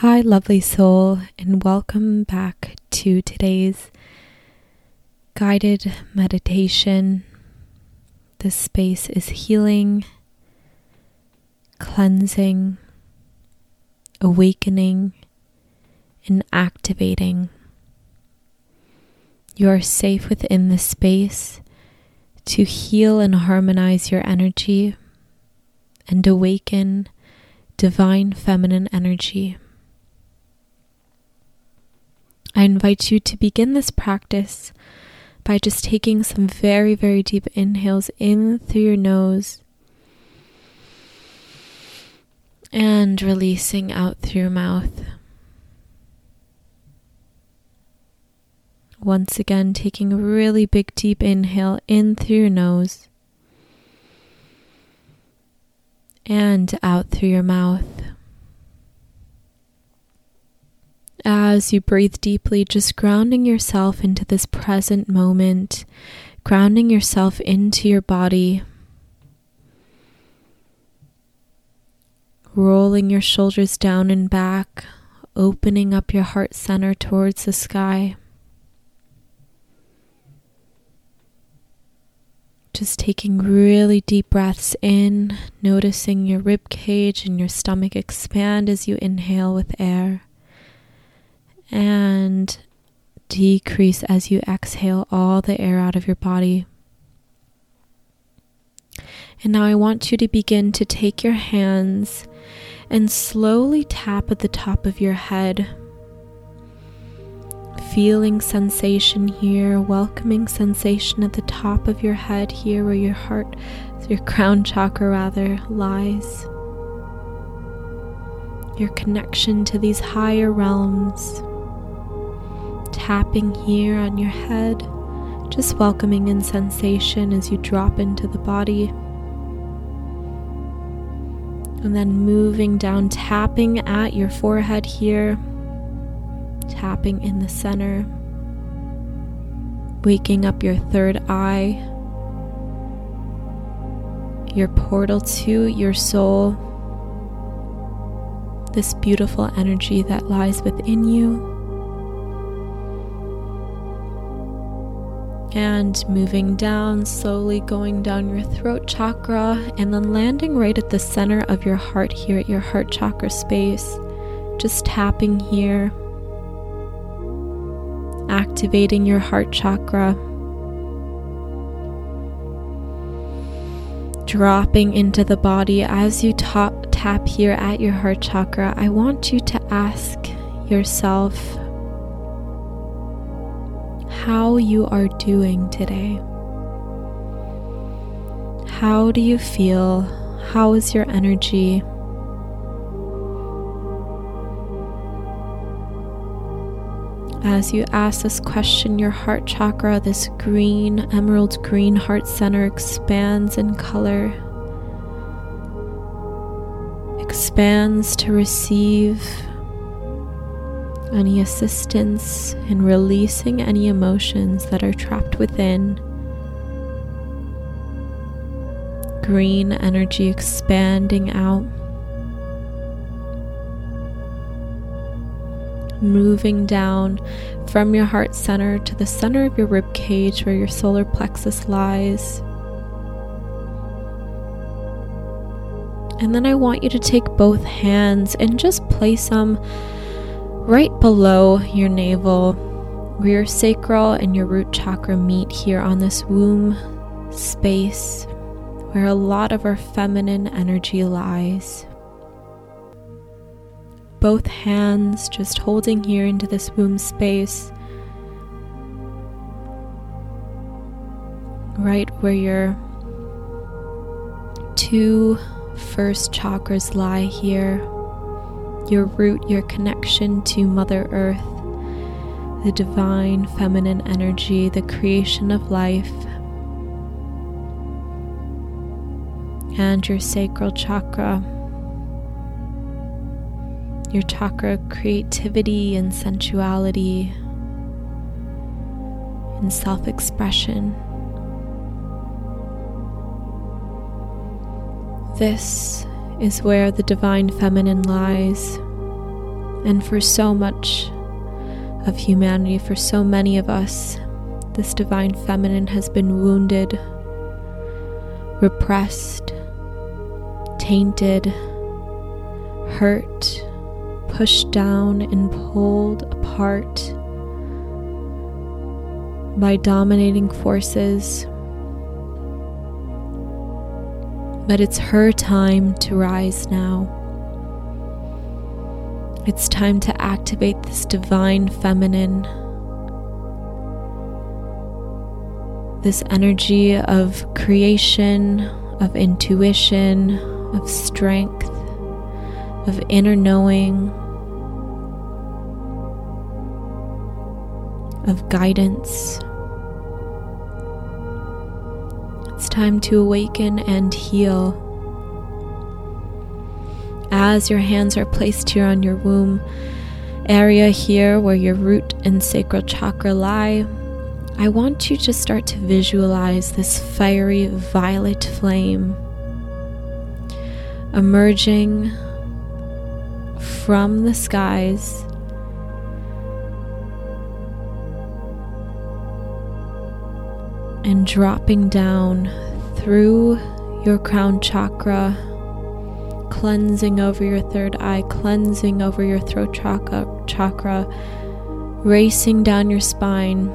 Hi, lovely soul, and welcome back to today's guided meditation. This space is healing, cleansing, awakening, and activating. You are safe within this space to heal and harmonize your energy and awaken divine feminine energy. I invite you to begin this practice by just taking some very, very deep inhales in through your nose and releasing out through your mouth. Once again, taking a really big, deep inhale in through your nose and out through your mouth. As you breathe deeply, just grounding yourself into this present moment, grounding yourself into your body, rolling your shoulders down and back, opening up your heart center towards the sky. Just taking really deep breaths in, noticing your rib cage and your stomach expand as you inhale with air and decrease as you exhale all the air out of your body. And now I want you to begin to take your hands and slowly tap at the top of your head. Feeling sensation here, welcoming sensation at the top of your head here where your heart, your crown chakra rather, lies. Your connection to these higher realms tapping here on your head, just welcoming in sensation as you drop into the body. And then moving down, tapping at your forehead here, tapping in the center, waking up your third eye, your portal to your soul, this beautiful energy that lies within you. And moving down, slowly going down your throat chakra, and then landing right at the center of your heart here at your heart chakra space. Just tapping here, activating your heart chakra. Dropping into the body as you ta- tap here at your heart chakra, I want you to ask yourself how you are doing today. How do you feel? How is your energy? As you ask this question, your heart chakra, this green, emerald green heart center, expands in color, expands to receive any assistance in releasing any emotions that are trapped within. Green energy expanding out, moving down from your heart center to the center of your rib cage where your solar plexus lies. And then I want you to take both hands and just place them right below your navel, where your sacral and your root chakra meet here on this womb space, where a lot of our feminine energy lies. Both hands just holding here into this womb space, right where your two first chakras lie here your root, your connection to Mother Earth, the divine feminine energy, the creation of life, and your sacral chakra, your chakra creativity and sensuality and self expression. This is where the divine feminine lies, And for so much of humanity, for so many of us, this divine feminine has been wounded, repressed, tainted, hurt, pushed down, and pulled apart by dominating forces. But it's her time to rise now. It's time to activate this divine feminine, this energy of creation, of intuition, of strength, of inner knowing, of guidance. It's time to awaken and heal. As your hands are placed here on your womb area, here where your root and sacral chakra lie, I want you to start to visualize this fiery violet flame emerging from the skies and dropping down through your crown chakra, cleansing over your third eye, cleansing over your throat chakra, chakra racing down your spine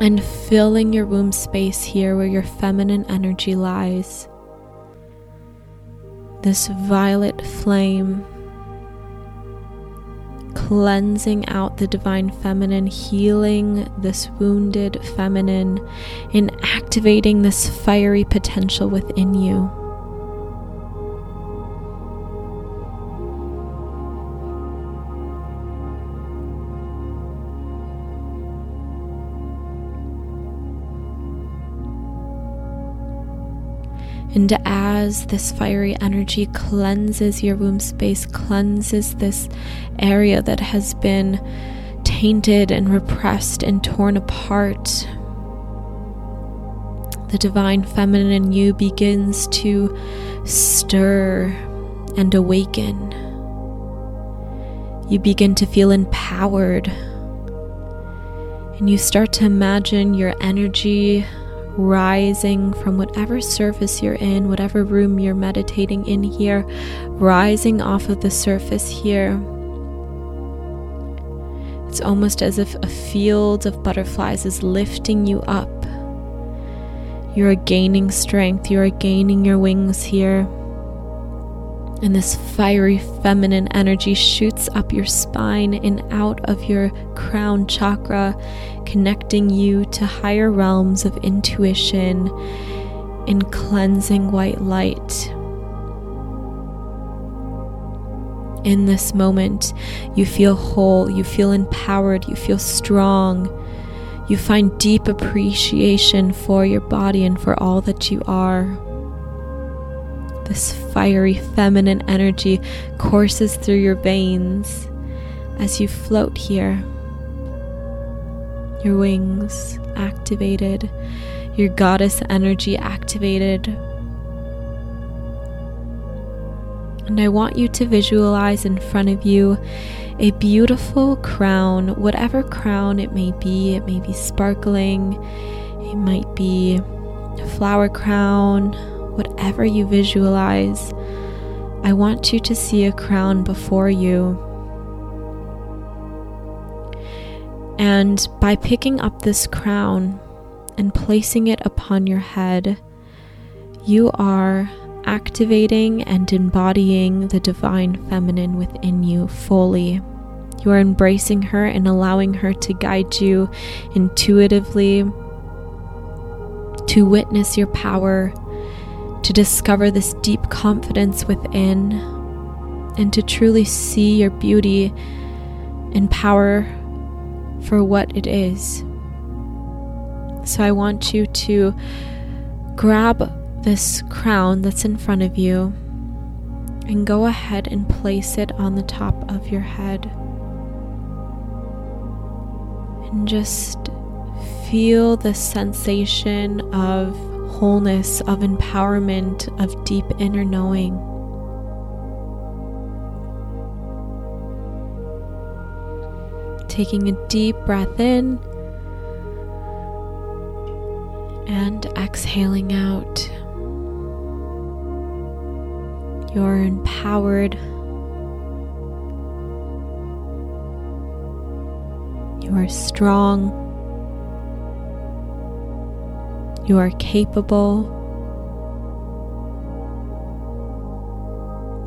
and filling your womb space here where your feminine energy lies. This violet flame cleansing out the divine feminine, healing this wounded feminine, and activating this fiery potential within you. And as this fiery energy cleanses your womb space, cleanses this area that has been tainted and repressed and torn apart, the divine feminine in you begins to stir and awaken. You begin to feel empowered. And you start to imagine your energy rising from whatever surface you're in, whatever room you're meditating in here, rising off of the surface here. It's almost as if a field of butterflies is lifting you up. You are gaining strength, you are gaining your wings here. And this fiery feminine energy shoots up your spine and out of your crown chakra, connecting you to higher realms of intuition and cleansing white light. In this moment, you feel whole, you feel empowered, you feel strong. You find deep appreciation for your body and for all that you are. This fiery feminine energy courses through your veins as you float here. Your wings activated, your goddess energy activated. And I want you to visualize in front of you a beautiful crown, whatever crown it may be. It may be sparkling, it might be a flower crown, whatever you visualize, I want you to see a crown before you. And by picking up this crown and placing it upon your head, you are activating and embodying the divine feminine within you fully. You are embracing her and allowing her to guide you intuitively, to witness your power to discover this deep confidence within, and to truly see your beauty and power for what it is. So I want you to grab this crown that's in front of you and go ahead and place it on the top of your head. And just feel the sensation of wholeness, of empowerment, of deep inner knowing. Taking a deep breath in and exhaling out. You're empowered. You are strong. You are capable.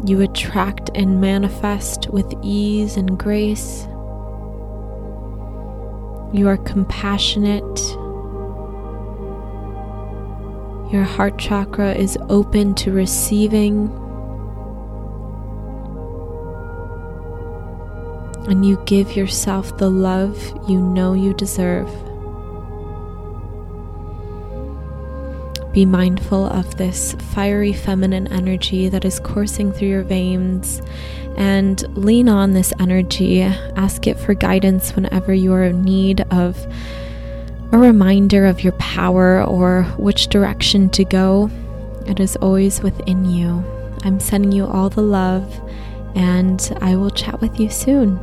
You attract and manifest with ease and grace. You are compassionate. Your heart chakra is open to receiving. And you give yourself the love you know you deserve. Be mindful of this fiery feminine energy that is coursing through your veins and lean on this energy. Ask it for guidance whenever you are in need of a reminder of your power or which direction to go. It is always within you. I'm sending you all the love, and I will chat with you soon.